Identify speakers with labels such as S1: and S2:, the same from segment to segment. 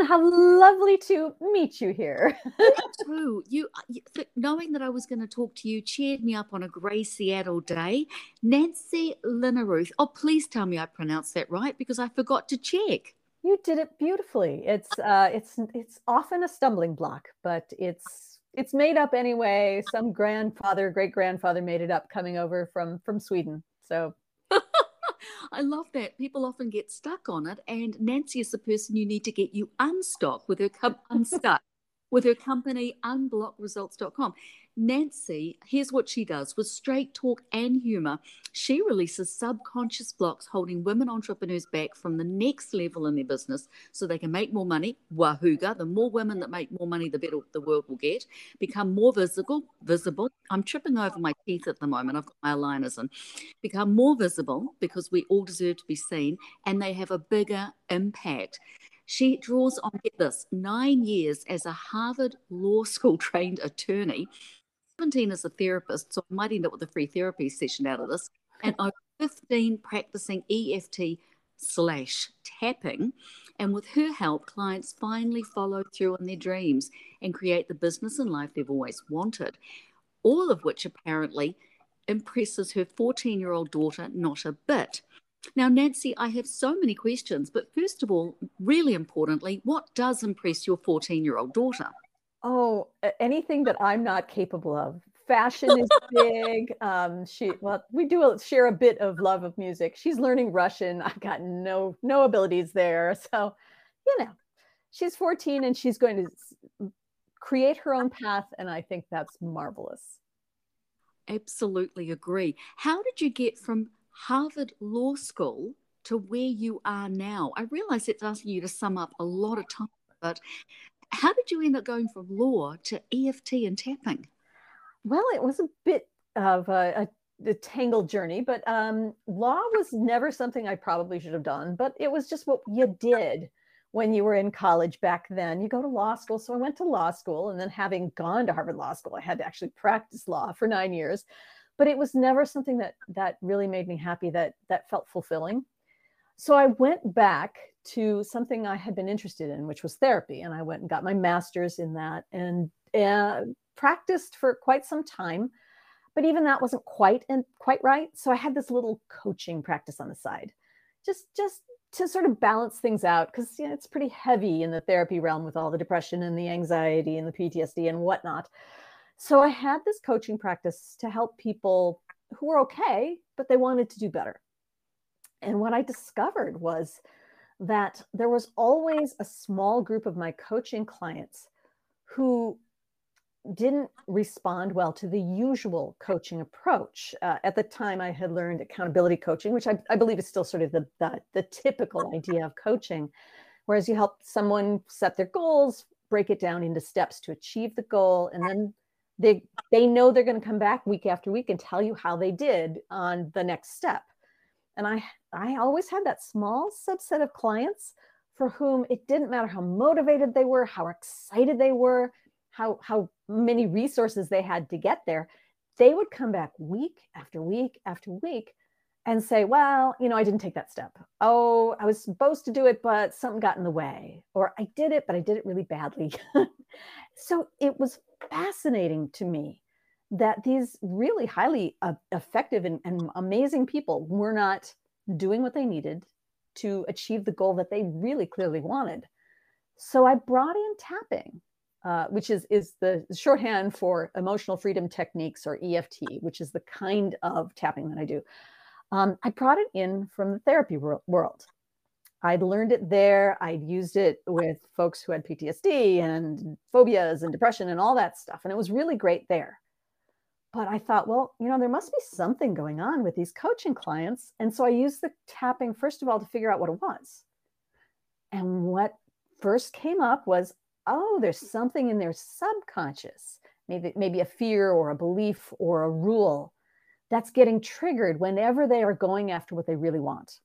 S1: How lovely to meet you here.
S2: You, uh, knowing that I was going to talk to you, cheered me up on a grey Seattle day. Nancy Linnerooth. Oh, please tell me I pronounced that right because I forgot to check.
S1: You did it beautifully. It's uh, it's it's often a stumbling block, but it's it's made up anyway. Some grandfather, great grandfather made it up coming over from from Sweden. So
S2: I love that. People often get stuck on it, and Nancy is the person you need to get you unstuck with her com- unstuck with her company unblockresults.com. Nancy, here's what she does with straight talk and humor. She releases subconscious blocks holding women entrepreneurs back from the next level in their business so they can make more money. Wahooga. The more women that make more money, the better the world will get. Become more visible. Visible. I'm tripping over my teeth at the moment. I've got my aligners in. Become more visible because we all deserve to be seen and they have a bigger impact. She draws on, get this, nine years as a Harvard Law School trained attorney 17 as a therapist, so I might end up with a free therapy session out of this, and over 15 practicing EFT slash tapping. And with her help, clients finally follow through on their dreams and create the business and life they've always wanted. All of which apparently impresses her 14 year old daughter not a bit. Now, Nancy, I have so many questions, but first of all, really importantly, what does impress your 14 year old daughter?
S1: Oh, anything that I'm not capable of. Fashion is big. Um, she well, we do share a bit of love of music. She's learning Russian. I've got no no abilities there. So, you know, she's 14 and she's going to create her own path, and I think that's marvelous.
S2: Absolutely agree. How did you get from Harvard Law School to where you are now? I realize it's asking you to sum up a lot of time, but how did you end up going from law to EFT and tapping?
S1: Well, it was a bit of a, a, a tangled journey, but um, law was never something I probably should have done, but it was just what you did when you were in college back then. You go to law school. So I went to law school, and then having gone to Harvard Law School, I had to actually practice law for nine years. But it was never something that that really made me happy. That that felt fulfilling. So I went back to something I had been interested in, which was therapy. And I went and got my master's in that and uh, practiced for quite some time. But even that wasn't quite and quite right. So I had this little coaching practice on the side, just just to sort of balance things out because you know, it's pretty heavy in the therapy realm with all the depression and the anxiety and the PTSD and whatnot. So I had this coaching practice to help people who were okay, but they wanted to do better. And what I discovered was that there was always a small group of my coaching clients who didn't respond well to the usual coaching approach. Uh, at the time, I had learned accountability coaching, which I, I believe is still sort of the, the, the typical idea of coaching, whereas you help someone set their goals, break it down into steps to achieve the goal, and then they they know they're going to come back week after week and tell you how they did on the next step. And I I always had that small subset of clients for whom it didn't matter how motivated they were, how excited they were, how how many resources they had to get there. They would come back week after week after week and say, Well, you know, I didn't take that step. Oh, I was supposed to do it, but something got in the way. Or I did it, but I did it really badly. so it was fascinating to me that these really highly uh, effective and, and amazing people were not doing what they needed to achieve the goal that they really clearly wanted. So I brought in tapping, uh, which is, is the shorthand for emotional freedom techniques or EFT, which is the kind of tapping that I do. Um, I brought it in from the therapy world. I'd learned it there. I'd used it with folks who had PTSD and phobias and depression and all that stuff. And it was really great there. But I thought, well, you know, there must be something going on with these coaching clients. And so I used the tapping, first of all, to figure out what it was. And what first came up was, oh, there's something in their subconscious, maybe, maybe a fear or a belief or a rule that's getting triggered whenever they are going after what they really want.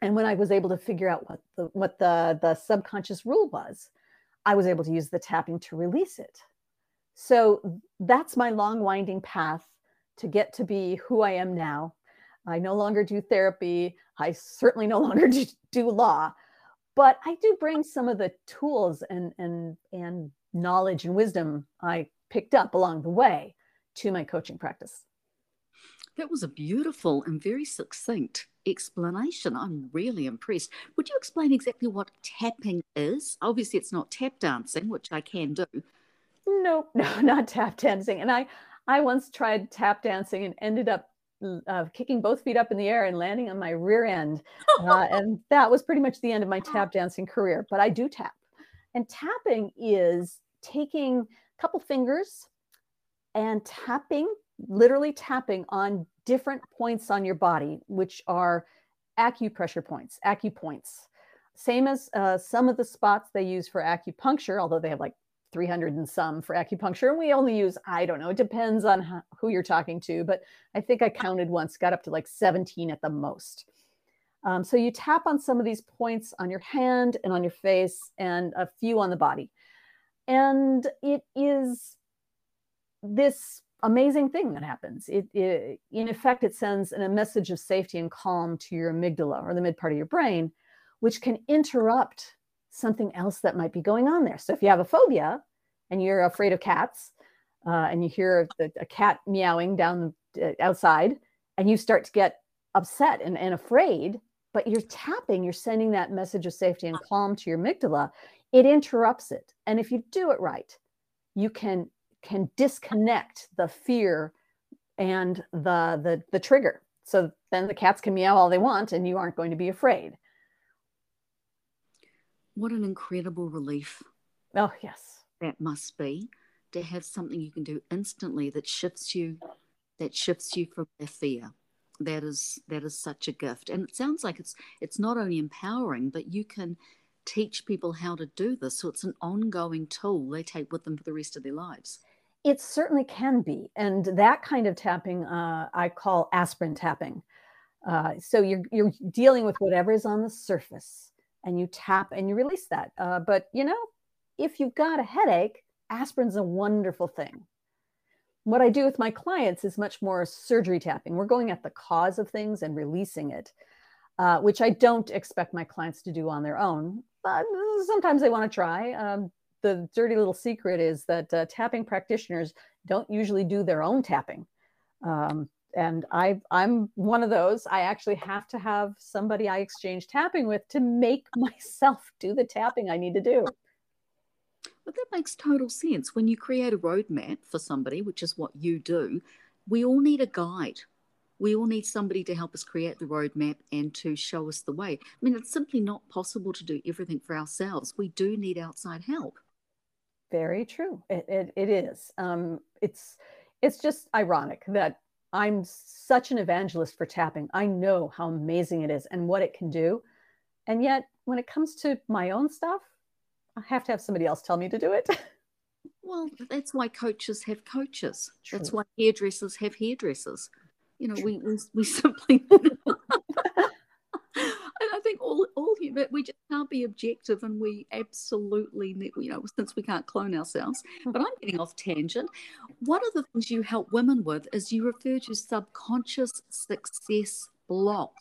S1: And when I was able to figure out what the, what the, the subconscious rule was, I was able to use the tapping to release it. So that's my long winding path to get to be who I am now. I no longer do therapy. I certainly no longer do, law, but I do bring some of the tools and and and knowledge and wisdom I picked up along the way to my coaching practice.
S2: That was a beautiful and very succinct explanation. I'm really impressed. Would you explain exactly what tapping is? Obviously, it's not tap dancing, which I can do.
S1: No, no, not tap dancing. And I, I once tried tap dancing and ended up uh, kicking both feet up in the air and landing on my rear end. Uh, and that was pretty much the end of my tap dancing career. But I do tap. And tapping is taking a couple fingers and tapping literally tapping on different points on your body, which are acupressure points, acupoints. Same as uh, some of the spots they use for acupuncture, although they have like 300 and some for acupuncture. And we only use, I don't know, it depends on how, who you're talking to, but I think I counted once, got up to like 17 at the most. Um, so you tap on some of these points on your hand and on your face and a few on the body. And it is this amazing thing that happens. It, it, in effect, it sends a message of safety and calm to your amygdala or the mid part of your brain, which can interrupt something else that might be going on there. So if you have a phobia and you're afraid of cats, uh, and you hear a, a, cat meowing down uh, outside, and you start to get upset and, and afraid, but you're tapping, you're sending that message of safety and calm to your amygdala. It interrupts it, and if you do it right, you can can disconnect the fear and the the the trigger. So then the cats can meow all they want and you aren't going to be afraid.
S2: What an incredible relief.
S1: Oh, yes.
S2: That must be to have something you can do instantly that shifts you that shifts you from the fear. That is that is such a gift. And it sounds like it's it's not only empowering, but you can teach people how to do this. So it's an ongoing tool they take with them for the rest of their lives.
S1: It certainly can be. And that kind of tapping uh, I call aspirin tapping. Uh, so you're, you're dealing with whatever is on the surface and you tap and you release that. Uh, but, you know, if you've got a headache, aspirin's a wonderful thing. What I do with my clients is much more surgery tapping. We're going at the cause of things and releasing it, uh, which I don't expect my clients to do on their own. But sometimes they want to try. Um, the dirty little secret is that uh, tapping practitioners don't usually do their own tapping. Um, and I, I'm one of those. I actually have to have somebody I exchange tapping with to make myself do the tapping I need to do.
S2: But that makes total sense. When you create a roadmap for somebody, which is what you do, we all need a guide. We all need somebody to help us create the roadmap and to show us the way. I mean, it's simply not possible to do everything for ourselves. We do need outside help.
S1: Very true. It, it, it is. Um, it's it's just ironic that I'm such an evangelist for tapping. I know how amazing it is and what it can do. And yet, when it comes to my own stuff, I have to have somebody else tell me to do it.
S2: Well, that's why coaches have coaches. True. That's why hairdressers have hairdressers. You know, we, we, we simply all all human we just can't be objective, and we absolutely you know since we can't clone ourselves. But I'm getting off tangent. One of the things you help women with is you refer to subconscious success block.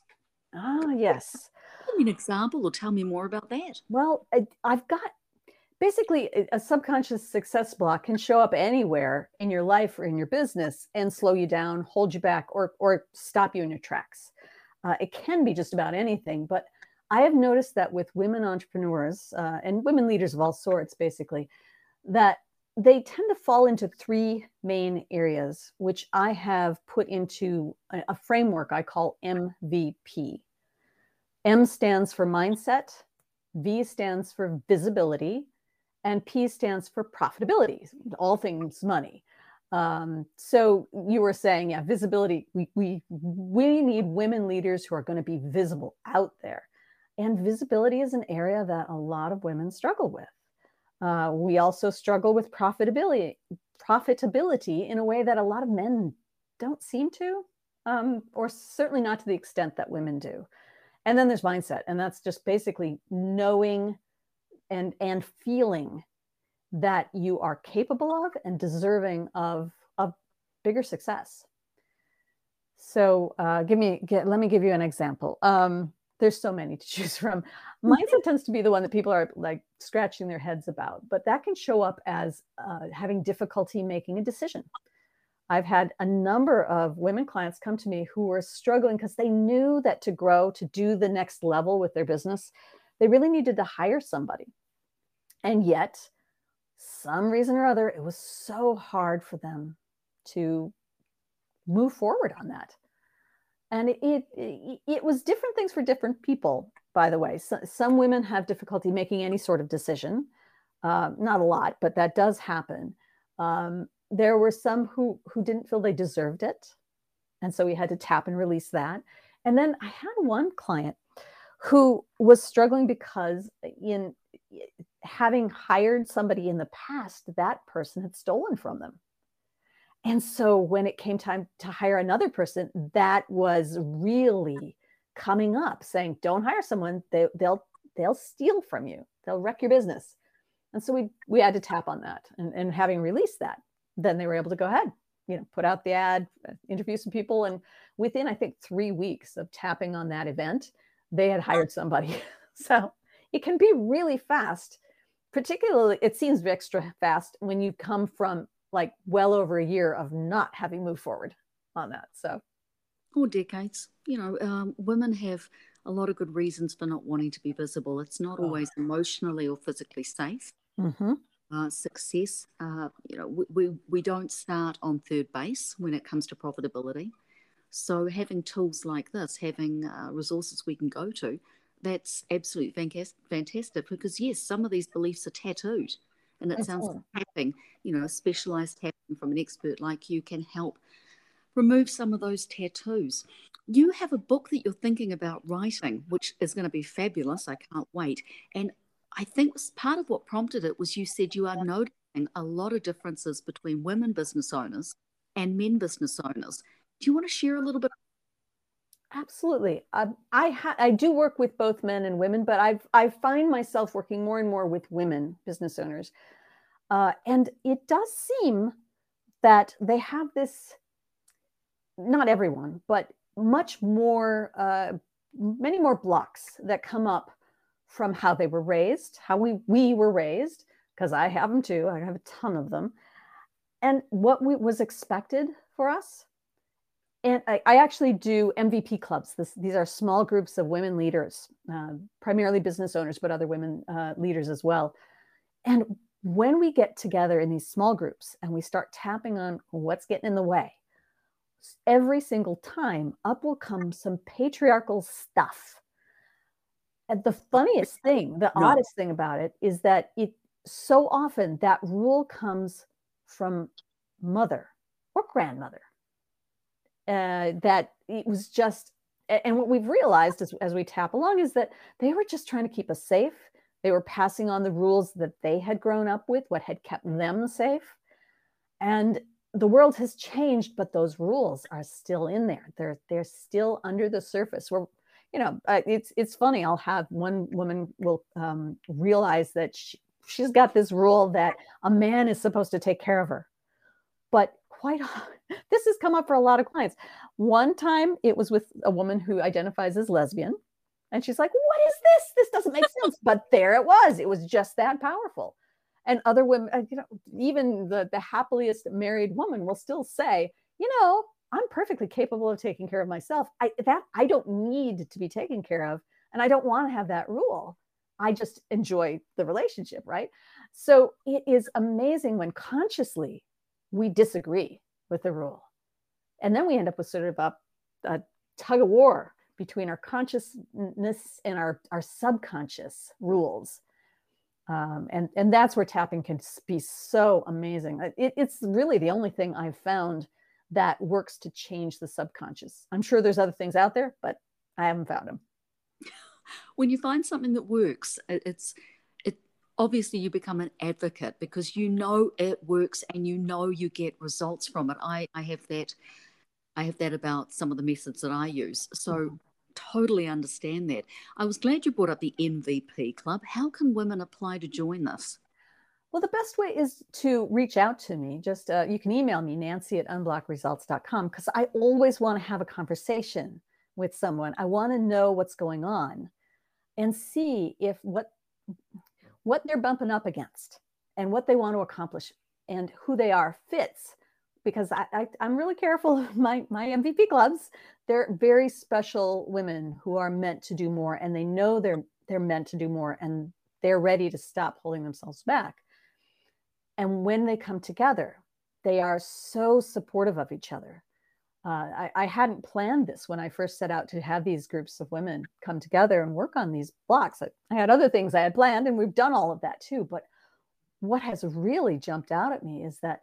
S1: Ah, yes.
S2: Give me an example, or tell me more about that.
S1: Well, I've got basically a subconscious success block can show up anywhere in your life or in your business and slow you down, hold you back, or or stop you in your tracks. Uh, it can be just about anything, but I have noticed that with women entrepreneurs uh, and women leaders of all sorts, basically, that they tend to fall into three main areas, which I have put into a, a framework I call MVP. M stands for mindset, V stands for visibility, and P stands for profitability, all things money. Um, so you were saying, yeah, visibility. We we we need women leaders who are going to be visible out there, and visibility is an area that a lot of women struggle with. Uh, we also struggle with profitability profitability in a way that a lot of men don't seem to, um, or certainly not to the extent that women do. And then there's mindset, and that's just basically knowing and and feeling that you are capable of and deserving of of bigger success. So, uh, give me get, let me give you an example. Um, there's so many to choose from. Mindset tends to be the one that people are like scratching their heads about, but that can show up as uh, having difficulty making a decision. I've had a number of women clients come to me who were struggling because they knew that to grow, to do the next level with their business, they really needed to hire somebody. And yet, some reason or other, it was so hard for them to move forward on that and it, it, it was different things for different people by the way. So, some women have difficulty making any sort of decision. Uh, not a lot but that does happen. Um, there were some who who didn't feel they deserved it. And so we had to tap and release that. And then i had one client who was struggling because in having hired somebody in the past that person had stolen from them and so when it came time to hire another person, that was really coming up saying, don't hire someone, they, they'll they'll steal from you, they'll wreck your business. And so we we had to tap on that. And, and having released that, then they were able to go ahead, you know, put out the ad, uh, interview some people. And within, I think, three weeks of tapping on that event, they had hired somebody. so it can be really fast. Particularly, it seems extra fast when you come from like well over a year of not having moved forward on that. So,
S2: or decades. You know, um, women have a lot of good reasons for not wanting to be visible. It's not oh. always emotionally or physically safe. Mm-hmm. Uh, success, uh, you know, we, we, we don't start on third base when it comes to profitability. So having tools like this, having uh, resources we can go to, that's absolutely fantastic because yes, some of these beliefs are tattooed and it sounds like tapping, you know, a specialized tapping from an expert like you can help remove some of those tattoos. You have a book that you're thinking about writing, which is going to be fabulous. I can't wait. And I think part of what prompted it was you said you are noticing a lot of differences between women business owners and men business owners. Do you want to share a little bit
S1: Absolutely. Um, I ha- I do work with both men and women, but I've I find myself working more and more with women business owners, uh, and it does seem that they have this. Not everyone, but much more, uh, many more blocks that come up from how they were raised, how we we were raised, because I have them too. I have a ton of them, and what we, was expected for us and I, I, actually do MVP clubs. This, these are small groups of women leaders, uh, primarily business owners, but other women uh, leaders as well. And when we get together in these small groups and we start tapping on what's getting in the way, every single time up will come some patriarchal stuff. And the funniest thing, the yeah. oddest thing about it is that it so often that rule comes from mother or grandmother uh, that it was just and what we've realized as, as we tap along is that they were just trying to keep us safe. They were passing on the rules that they had grown up with what had kept them safe. And the world has changed but those rules are still in there. They're they're still under the surface. We're you know it's it's funny. I'll have one woman will um, realize that she, she's got this rule that a man is supposed to take care of her. But quite this has come up for a lot of clients. One time it was with a woman who identifies as lesbian. And she's like, What is this? This doesn't make sense. But there it was. It was just that powerful. And other women, uh, you know, even the, the happiest married woman will still say, You know, I'm perfectly capable of taking care of myself. I that I don't need to be taken care of. And I don't want to have that rule. I just enjoy the relationship, right? So it is amazing when consciously we disagree with the rule. And then we end up with sort of a, a tug of war between our consciousness and our, our subconscious rules. Um, and, and that's where tapping can be so amazing. It, it's really the only thing I've found that works to change the subconscious. I'm sure there's other things out there, but I haven't found them.
S2: When you find something that works, it's obviously you become an advocate because you know it works and you know you get results from it. I, I have that I have that about some of the methods that I use. So mm-hmm. totally understand that. I was glad you brought up the MVP club. How can women apply to join this?
S1: Well, the best way is to reach out to me. Just uh, you can email me, Nancy at unblockresults.com, because I always want to have a conversation with someone. I want to know what's going on and see if what what they're bumping up against and what they want to accomplish and who they are fits because I, am really careful of my my MVP clubs. They're very special women who are meant to do more and they know they're they're meant to do more and they're ready to stop holding themselves back. And when they come together, they are so supportive of each other. Uh, I, I, hadn't planned this when I first set out to have these groups of women come together and work on these blocks. I, I had other things I had planned, and we've done all of that too. But what has really jumped out at me is that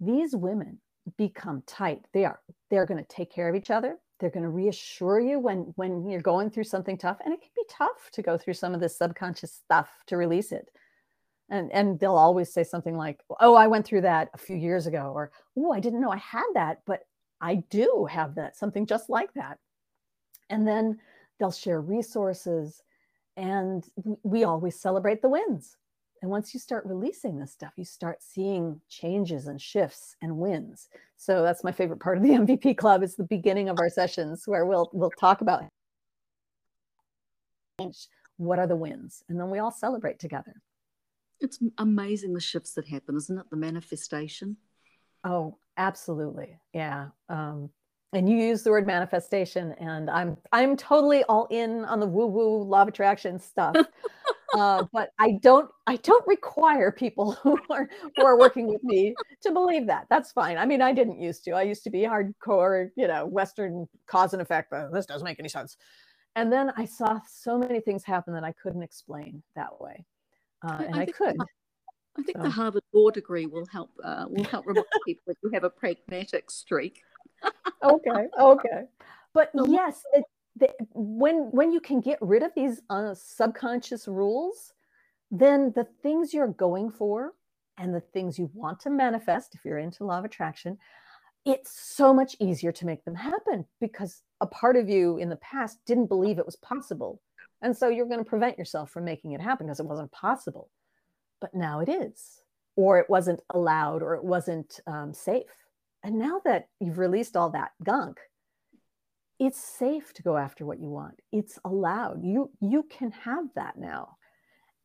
S1: these women become tight. They are they're going to take care of each other. They're going to reassure you when when you're going through something tough, and it can be tough to go through some of this subconscious stuff to release it and and they'll always say something like oh i went through that a few years ago or oh i didn't know i had that but i do have that something just like that and then they'll share resources and we always celebrate the wins and once you start releasing this stuff you start seeing changes and shifts and wins so that's my favorite part of the mvp club is the beginning of our sessions where we'll we'll talk about what are the wins and then we all celebrate together
S2: it's amazing the shifts that happen, isn't it? The manifestation.
S1: Oh, absolutely. Yeah. Um, and you use the word manifestation, and I'm I'm totally all in on the woo woo law of attraction stuff. uh, but I don't I don't require people who are who are working with me to believe that. That's fine. I mean, I didn't used to. I used to be hardcore, you know, Western cause and effect. But this doesn't make any sense. And then I saw so many things happen that I couldn't explain that way uh, and I, I could.
S2: I think so. the Harvard Law degree will help. Uh, will help remind people that you have a pragmatic streak.
S1: okay, okay, but yes, it, the, when when you can get rid of these uh, subconscious rules, then the things you're going for and the things you want to manifest, if you're into law of attraction, it's so much easier to make them happen because a part of you in the past didn't believe it was possible and so you're going to prevent yourself from making it happen because it wasn't possible. But now it is, or it wasn't allowed, or it wasn't um, safe. And now that you've released all that gunk, it's safe to go after what you want. It's allowed. You you can have that now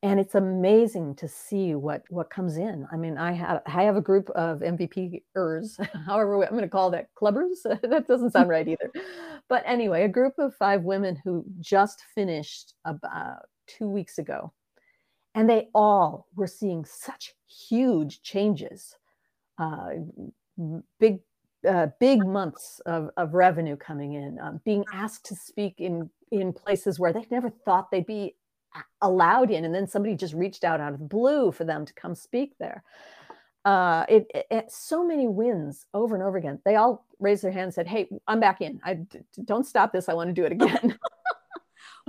S1: and it's amazing to see what what comes in. I mean, I have I have a group of MVPers, however I'm going to call that clubbers. that doesn't sound right either. But anyway, a group of five women who just finished about two weeks ago, and they all were seeing such huge changes, uh, big. Uh, big months of, of revenue coming in, um, being asked to speak in in places where they never thought they'd be allowed in. And then somebody just reached out out of blue for them to come speak there. Uh, it, it, it, so many wins over and over again. They all raised their hand and said hey i'm back in. I d- don't stop this. I want to do it again.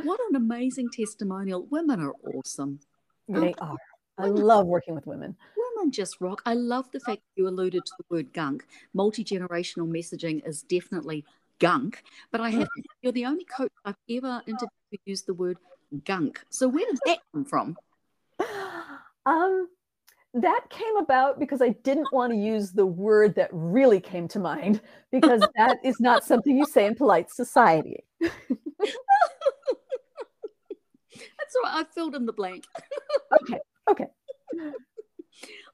S2: What an amazing testimonial. Women are awesome
S1: they are i love working with women
S2: women just rock i love the fact you alluded to the word gunk multi-generational messaging is definitely gunk but i have mm. you're the only coach i've ever interviewed who used the word gunk. So where does that come from?
S1: Um, that came about because I didn't want to use the word that really came to mind because that is not something you say in polite society. That's
S2: right. I filled in the blank.
S1: Okay. Okay.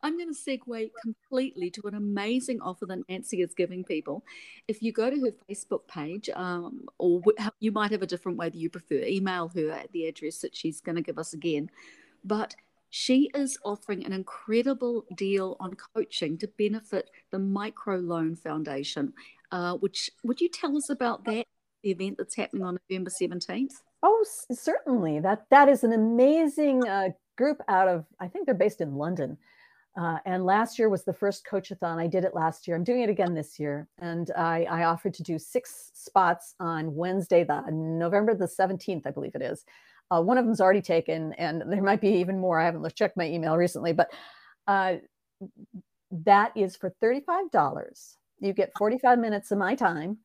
S2: I'm going to segue completely to an amazing offer that Nancy is giving people. If you go to her Facebook page, um, or you might have a different way that you prefer, email her at the address that she's going to give us again. But she is offering an incredible deal on coaching to benefit the Micro Loan Foundation. Uh, which would you tell us about that? The event that's happening on November seventeenth.
S1: Oh, certainly. That that is an amazing uh, group out of. I think they're based in London. Uh, and last year was the first coachathon. I did it last year. I'm doing it again this year. And I, I offered to do six spots on Wednesday, the November the 17th, I believe it is. Uh, one of them's already taken, and there might be even more. I haven't checked my email recently, but uh, that is for $35. You get 45 minutes of my time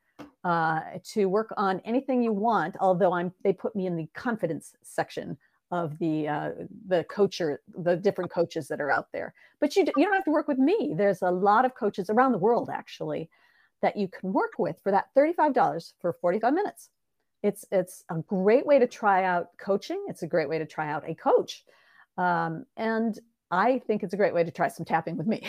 S1: uh, to work on anything you want. Although I'm, they put me in the confidence section of the uh, the coacher, the different coaches that are out there. But you you don't have to work with me. There's a lot of coaches around the world actually that you can work with for that $35 for 45 minutes. It's it's a great way to try out coaching. It's a great way to try out a coach, um, and I think it's a great way to try some tapping with me.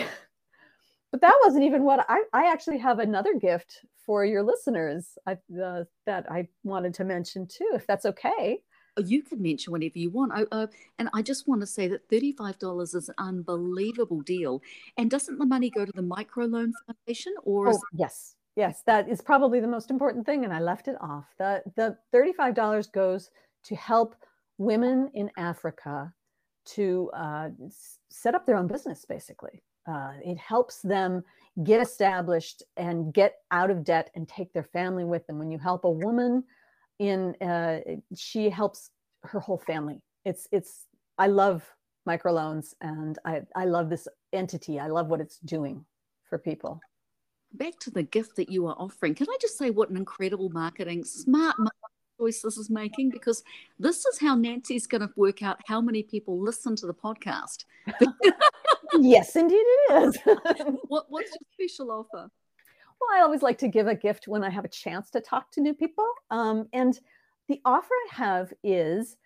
S1: but that wasn't even what I, I actually have another gift for your listeners I, uh, that I wanted to mention too, if that's okay.
S2: Oh, you can mention whenever you want. uh, and I just want to say that $35 is an unbelievable deal. And doesn't the money go to the Microloan Foundation or?
S1: Oh, yes. Yes, that is probably the most important thing. And I left it off. The, the $35 goes to help women in Africa to uh, set up their own business, basically. Uh, it helps them get established and get out of debt and take their family with them. When you help a woman in uh, she helps her whole family. It's it's i love microloans and i i love this entity. I love what it's doing for people.
S2: Back to the gift that you are offering. Can i just say what an incredible marketing smart choice this is making? Because this is how nancy's going to work out how many people listen to the podcast.
S1: Yes indeed it is.
S2: What, what's your special offer
S1: well, I always like to give a gift when I have a chance to talk to new people. Um, and the offer I have is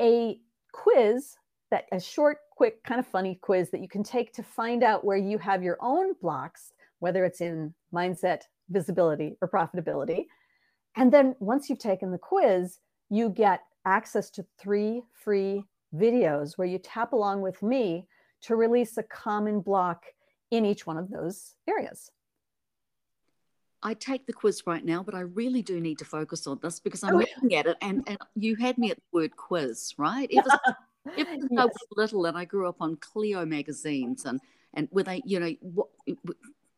S1: a quiz that a short, quick, kind of funny quiz that you can take to find out where you have your own blocks, whether it's in mindset, visibility, or profitability. And then once you've taken the quiz, you get access to three free videos where you tap along with me to release a common block in each one of those areas.
S2: I take the quiz right now, but I really do need to focus on this because I'm oh, looking at it and, and you had me at the word quiz, right? Ever, yes. I was little and I grew up on Cleo magazines and, and where they, you know, what,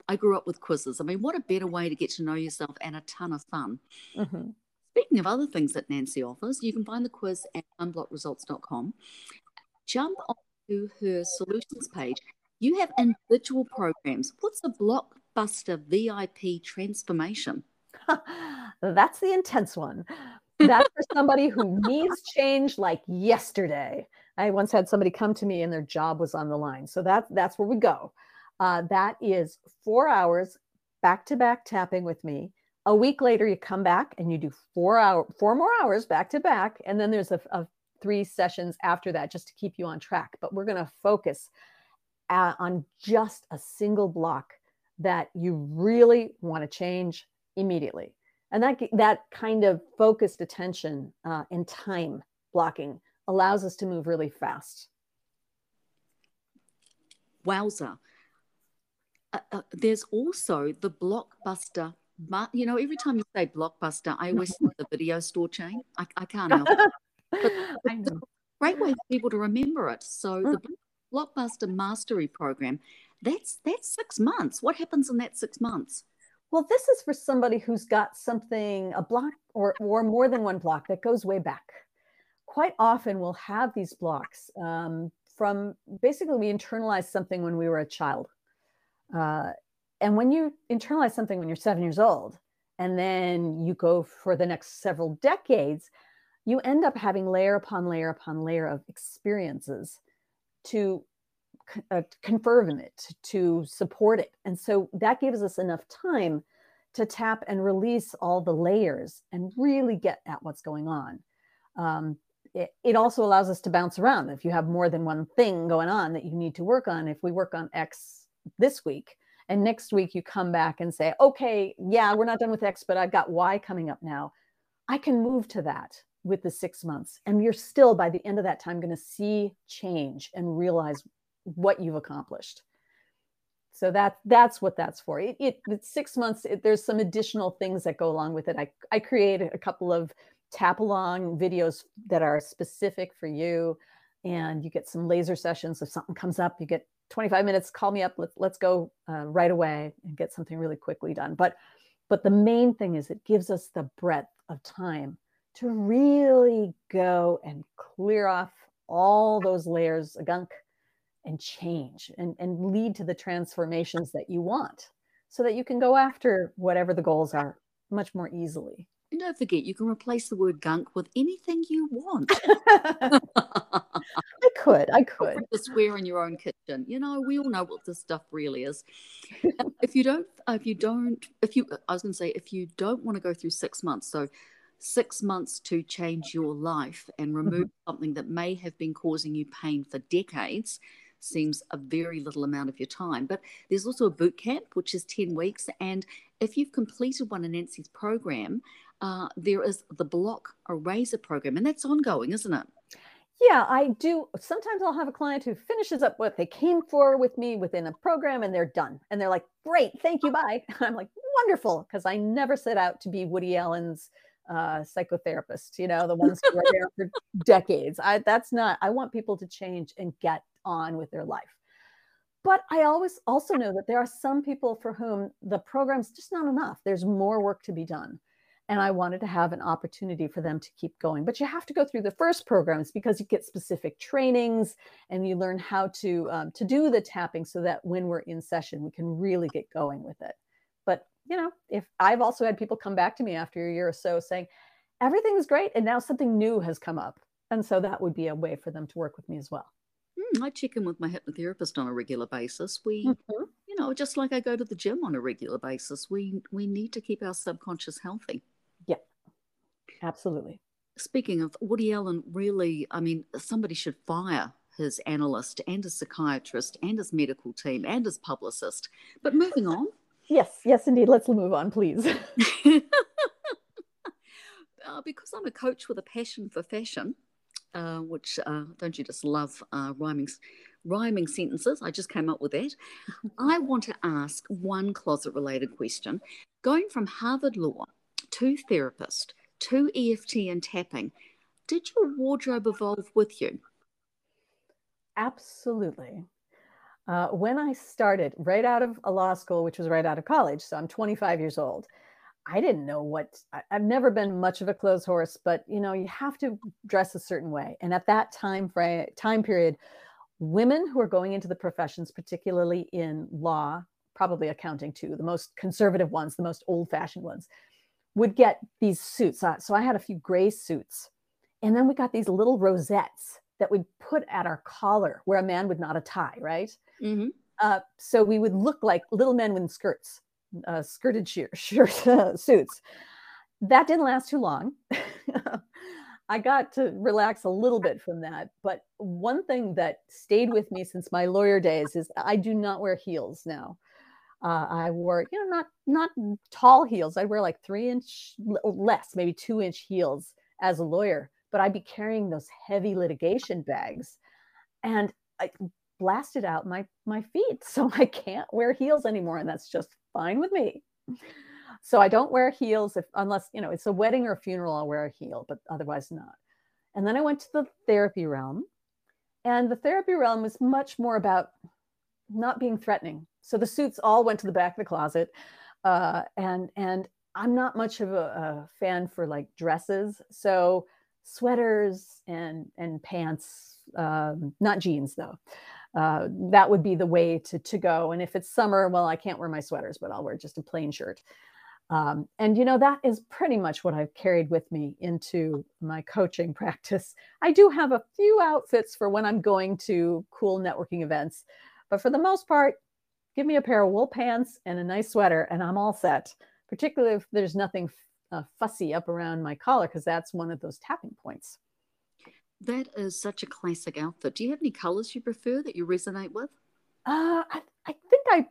S2: I grew up with quizzes. I mean, what a better way to get to know yourself and a ton of fun. Mm-hmm. Speaking of other things that Nancy offers, you can find the quiz at unblockresults.com. Jump onto her solutions page. You have individual programs. What's a block blockbuster VIP transformation?
S1: That's the intense one. That's for somebody who needs change like yesterday. I once had somebody come to me and their job was on the line. So that, that's where we go. Uh, that is four hours back to back tapping with me. A week later, you come back and you do four hour, four more hours back to back, and then there's a, a three sessions after that just to keep you on track. But we're going to focus uh, on just a single block that you really want to change immediately. And that, that kind of focused attention uh, and time blocking allows us to move really fast.
S2: Wowza. Uh, uh, there's also the blockbuster. You know, every time you say blockbuster, I always think the video store chain. I, I can't help it. But it's a great way for people to remember it. So the mm-hmm. blockbuster mastery program that's that's six months. What happens in that six months?
S1: Well, this is for somebody who's got something, a block or, or more than one block that goes way back. Quite often we'll have these blocks um, from basically we internalize something when we were a child. Uh, and when you internalize something when you're seven years old, and then you go for the next several decades, you end up having layer upon layer upon layer of experiences to uh, confirm it, to support it. And so that gives us enough time to tap and release all the layers and really get at what's going on. Um, it, it, also allows us to bounce around. If you have more than one thing going on that you need to work on, if we work on X this week, and next week you come back and say, okay, yeah, we're not done with X, but I've got Y coming up now. I can move to that with the six months. And you're still, by the end of that time, going to see change and realize what you've accomplished. So that that's what that's for. It, it it's six months. It, there's some additional things that go along with it. I I created a couple of tap along videos that are specific for you, and you get some laser sessions. If something comes up, you get 25 minutes. Call me up. Let's let's go uh, right away and get something really quickly done. But but the main thing is it gives us the breadth of time to really go and clear off all those layers of gunk and change and, and lead to the transformations that you want so that you can go after whatever the goals are much more easily.
S2: And don't forget, you can replace the word gunk with anything you want.
S1: I could, I could.
S2: The swear in your own kitchen. You know, we all know what this stuff really is. if you don't, if you don't, if you, I was going to say, if you don't want to go through six months, so six months to change your life and remove mm-hmm. something that may have been causing you pain for decades seems a very little amount of your time. But there's also a boot camp, which is 10 weeks. And if you've completed one in Nancy's program, uh, there is the Block Eraser program, and that's ongoing, isn't it?
S1: Yeah, I do. Sometimes I'll have a client who finishes up what they came for with me within a program and they're done. And they're like, great, thank you, bye. I'm like, wonderful, because I never set out to be Woody Allen's uh, psychotherapist, you know, the ones who are there for decades. I, that's not, I want people to change and get on with their life. But I always also know that there are some people for whom the program's just not enough. There's more work to be done and I wanted to have an opportunity for them to keep going. But you have to go through the first programs because you get specific trainings and you learn how to um, to do the tapping so that when we're in session, we can really get going with it. But you know, if I've also had people come back to me after a year or so saying everything is great and now something new has come up, and so that would be a way for them to work with me as well.
S2: Mm, I check in with my hypnotherapist on a regular basis. We, mm-hmm. you know, just like I go to the gym on a regular basis, we we need to keep our subconscious healthy.
S1: Yeah, absolutely.
S2: Speaking of Woody Allen, really, I mean, somebody should fire his analyst and his psychiatrist and his medical team and his publicist. But moving on.
S1: Yes, yes, indeed. Let's move on, please. uh,
S2: because I'm a coach with a passion for fashion, uh, which uh, don't you just love uh, rhyming, rhyming sentences? I just came up with that. I want to ask one closet related question. Going from Harvard Law to therapist, to EFT and tapping, did your wardrobe evolve with you?
S1: Absolutely. Uh, when I started right out of a law school, which was right out of college, so I'm 25 years old, I didn't know what I, have never been much of a clothes horse, but you know, you have to dress a certain way. And at that time frame, time period, women who are going into the professions, particularly in law, probably accounting too, the most conservative ones, the most old fashioned ones, would get these suits. Uh, so I had a few gray suits. And then we got these little rosettes that we'd put at our collar where a man would not a tie, right? Mm-hmm. Uh, so we would look like little men with skirts, uh, skirted sheer, shirt uh, suits. That didn't last too long. I got to relax a little bit from that. But one thing that stayed with me since my lawyer days is I do not wear heels now. Uh, I wore, you know, not not tall heels. I'd wear like three inch less, maybe two inch heels as a lawyer. But I'd be carrying those heavy litigation bags, and I blasted out my my feet, so I can't wear heels anymore, and that's just fine with me. So I don't wear heels if unless you know it's a wedding or a funeral. I'll wear a heel, but otherwise not. And then I went to the therapy realm, and the therapy realm was much more about not being threatening so the suits all went to the back of the closet. Uh, and and I'm not much of a, a, fan for like dresses. So sweaters and and pants, um, not jeans though. Uh, that would be the way to to go. And if it's summer, well, I can't wear my sweaters, but I'll wear just a plain shirt. Um, and you know that is pretty much what I've carried with me into my coaching practice. I do have a few outfits for when I'm going to cool networking events, but for the most part, give me a pair of wool pants and a nice sweater, and I'm all set. Particularly if there's nothing uh, fussy up around my collar, because that's one of those tapping points.
S2: That is such a classic outfit. Do you have any colors you prefer that you resonate with?
S1: Uh, I, I think I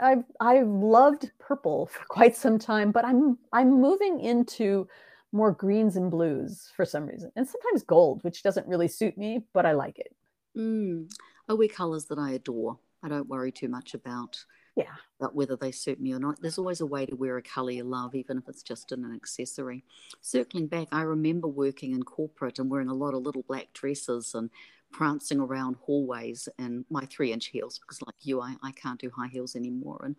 S1: I've I've loved purple for quite some time, but I'm I'm moving into more greens and blues for some reason, and sometimes gold, which doesn't really suit me, but I like it.
S2: Mm. I wear colors that I adore. I don't worry too much about
S1: yeah.
S2: about whether they suit me or not. There's always a way to wear a colour you love, even if it's just in an accessory. Circling back, I remember working in corporate and wearing a lot of little black dresses and prancing around hallways in my three inch heels because like you I, I can't do high heels anymore. And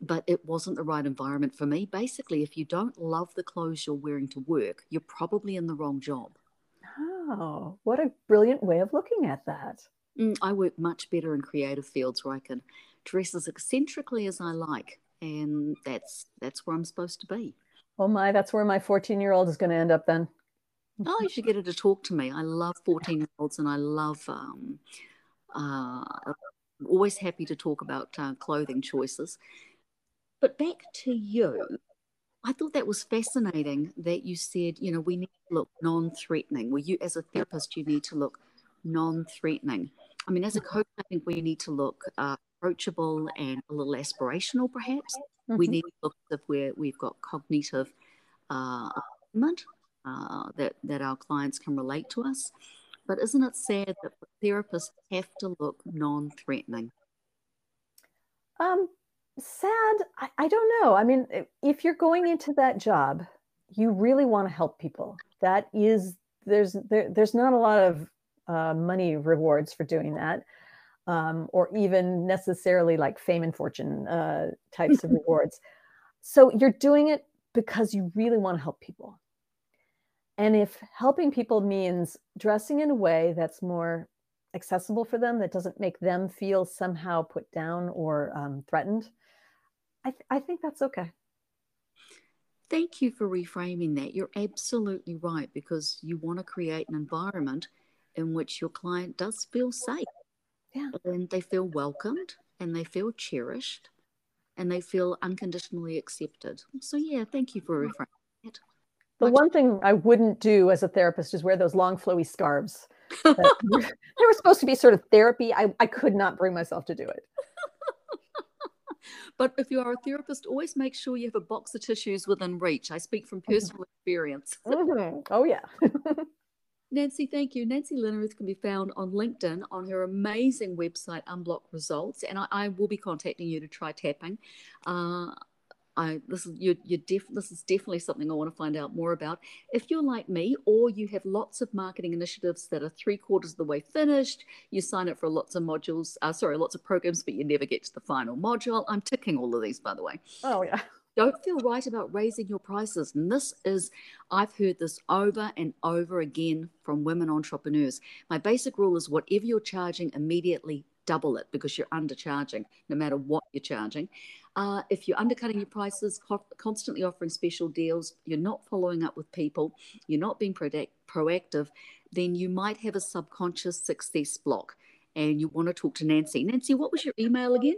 S2: but it wasn't the right environment for me. Basically if you don't love the clothes you're wearing to work you're probably in the wrong job.
S1: Oh what a brilliant way of looking at that
S2: Mm, I work much better in creative fields where I can dress as eccentrically as I like, and that's that's where I'm supposed to be.
S1: Oh my, that's where my 14 year old is going to end up then.
S2: oh, you should get her to talk to me. I love 14 year olds, and I love. Um, uh, always happy to talk about uh, clothing choices. But back to you. I thought that was fascinating that you said, you know, we need to look non threatening. Well, you, as a therapist, you need to look non threatening. I mean, as a coach, I think we need to look uh, approachable and a little aspirational, perhaps. Mm-hmm. We need to look if we're, we've got cognitive uh, uh, that, that our clients can relate to us. But isn't it sad that therapists have to look non threatening?
S1: Um, sad, I, I don't know. I mean, if you're going into that job, you really want to help people. That is, there's there, there's not a lot of uh, money rewards for doing that, um, or even necessarily like fame and fortune uh, types of rewards. So you're doing it because you really want to help people. And if helping people means dressing in a way that's more accessible for them, that doesn't make them feel somehow put down or um, threatened, I, th- I think that's okay.
S2: Thank you for reframing that. You're absolutely right because you want to create an environment in which your client does feel safe.
S1: Yeah.
S2: And they feel welcomed and they feel cherished and they feel unconditionally accepted. So, yeah, thank you for reframing that.
S1: The one thing I wouldn't do as a therapist is wear those long, flowy scarves. they were supposed to be sort of therapy. I, I could not bring myself to do it.
S2: but if you are a therapist, always make sure you have a box of tissues within reach. I speak from mm-hmm. personal experience.
S1: Mm-hmm. Oh, yeah.
S2: Nancy, thank you. Nancy Linnerooth can be found on LinkedIn on her amazing website, Unblock Results, and I, I will be contacting you to try tapping. Uh, I this is you you def, this is definitely something I want to find out more about. If you're like me, or you have lots of marketing initiatives that are three quarters of the way finished, you sign up for lots of modules, uh, sorry, lots of programs, but you never get to the final module. I'm ticking all of these, by the way.
S1: Oh yeah
S2: don't feel right about raising your prices. And this is, I've heard this over and over again from women entrepreneurs. My basic rule is whatever you're charging, immediately double it because you're undercharging, no matter what you're charging. Uh, if you're undercutting your prices, co- constantly offering special deals, you're not following up with people, you're not being pro- proactive, then you might have a subconscious success block. And you want to talk to Nancy. Nancy, what was your email again?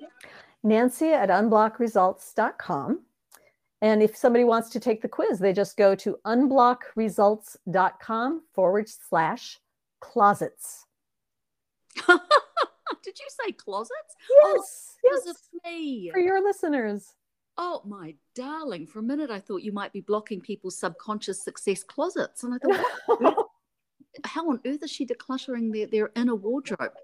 S1: Nancy at unblockresults.com. And if somebody wants to take the quiz, they just go to unblockresults.com forward slash closets.
S2: Did you say closets?
S1: Yes. Oh, yes.
S2: me.
S1: For your listeners.
S2: Oh, my darling. For a minute, I thought you might be blocking people's subconscious success closets. And I thought, how on earth is she decluttering their, their inner wardrobe?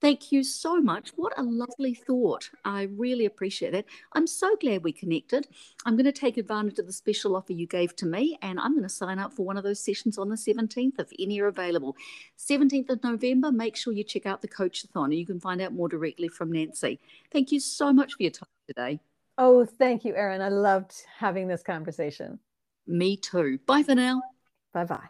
S2: Thank you so much. What a lovely thought. I really appreciate it. I'm so glad we connected. I'm going to take advantage of the special offer you gave to me, and I'm going to sign up for one of those sessions on the 17th if any are available. 17th of November, make sure you check out the Coachathon and you can find out more directly from Nancy. Thank you so much for your time today.
S1: Oh, thank you, Erin. I loved having this conversation.
S2: Me too. Bye for now.
S1: Bye bye.